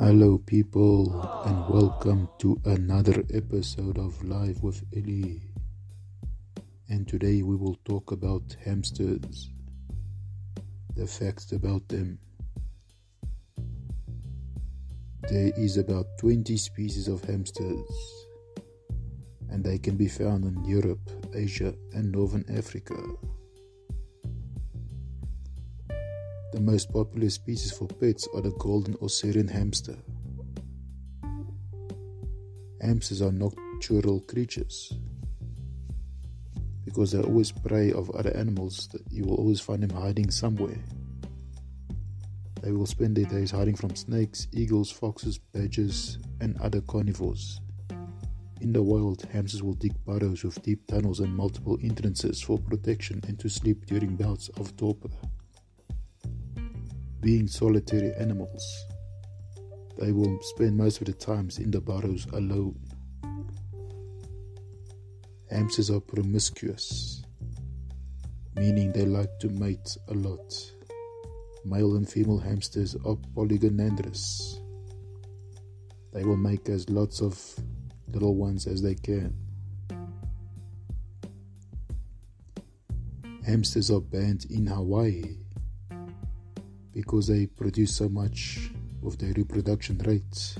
Hello, people, and welcome to another episode of Live with Ellie. And today we will talk about hamsters, the facts about them. There is about 20 species of hamsters, and they can be found in Europe, Asia, and Northern Africa. The most popular species for pets are the golden or Syrian hamster. Hamsters are nocturnal creatures because they're always prey of other animals that you will always find them hiding somewhere. They will spend their days hiding from snakes, eagles, foxes, badgers, and other carnivores. In the wild, hamsters will dig burrows with deep tunnels and multiple entrances for protection and to sleep during bouts of torpor being solitary animals. They will spend most of the times in the burrows alone. Hamsters are promiscuous, meaning they like to mate a lot. Male and female hamsters are polygynandrous. They will make as lots of little ones as they can. Hamsters are banned in Hawaii because they produce so much of their reproduction rates.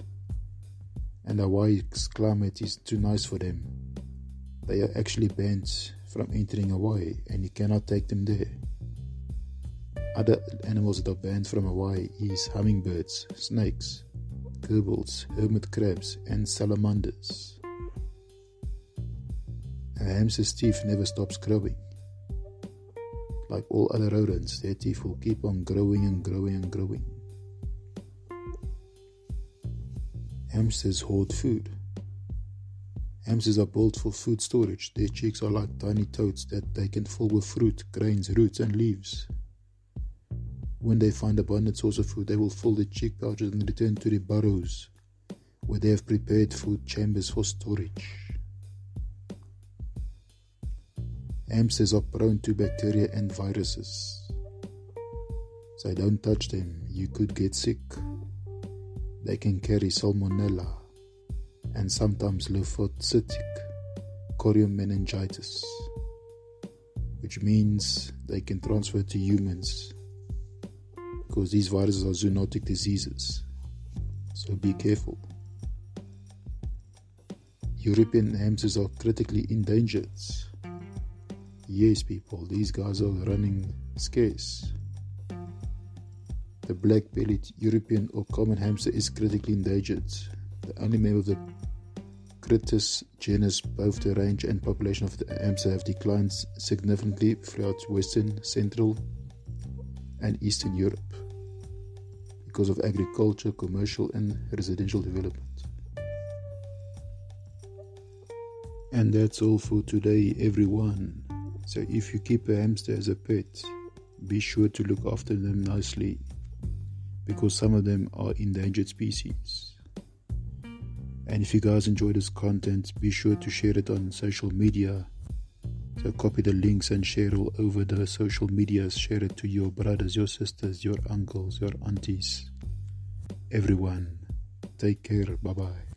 And Hawaii's climate is too nice for them. They are actually banned from entering Hawaii and you cannot take them there. Other animals that are banned from Hawaii is hummingbirds, snakes, gerbils, hermit crabs, and salamanders. A hamster's teeth never stops growing. Like all other rodents, their teeth will keep on growing and growing and growing. Hamsters hoard food. Hamsters are built for food storage. Their cheeks are like tiny toads that they can fill with fruit, grains, roots, and leaves. When they find abundant source of food, they will fill their cheek pouches and return to their burrows, where they have prepared food chambers for storage. Hamsters are prone to bacteria and viruses. So don't touch them, you could get sick. They can carry salmonella and sometimes lymphocytic choriomeningitis, which means they can transfer to humans because these viruses are zoonotic diseases. So be careful. European hamsters are critically endangered. Yes, people, these guys are running scarce. The black bellied European or common hamster is critically endangered. The only member of the Cricetus genus, both the range and population of the hamster have declined significantly throughout Western, Central, and Eastern Europe because of agriculture, commercial, and residential development. And that's all for today, everyone. So if you keep a hamster as a pet, be sure to look after them nicely because some of them are endangered species. And if you guys enjoy this content, be sure to share it on social media. So copy the links and share all over the social medias. Share it to your brothers, your sisters, your uncles, your aunties, everyone. Take care. Bye bye.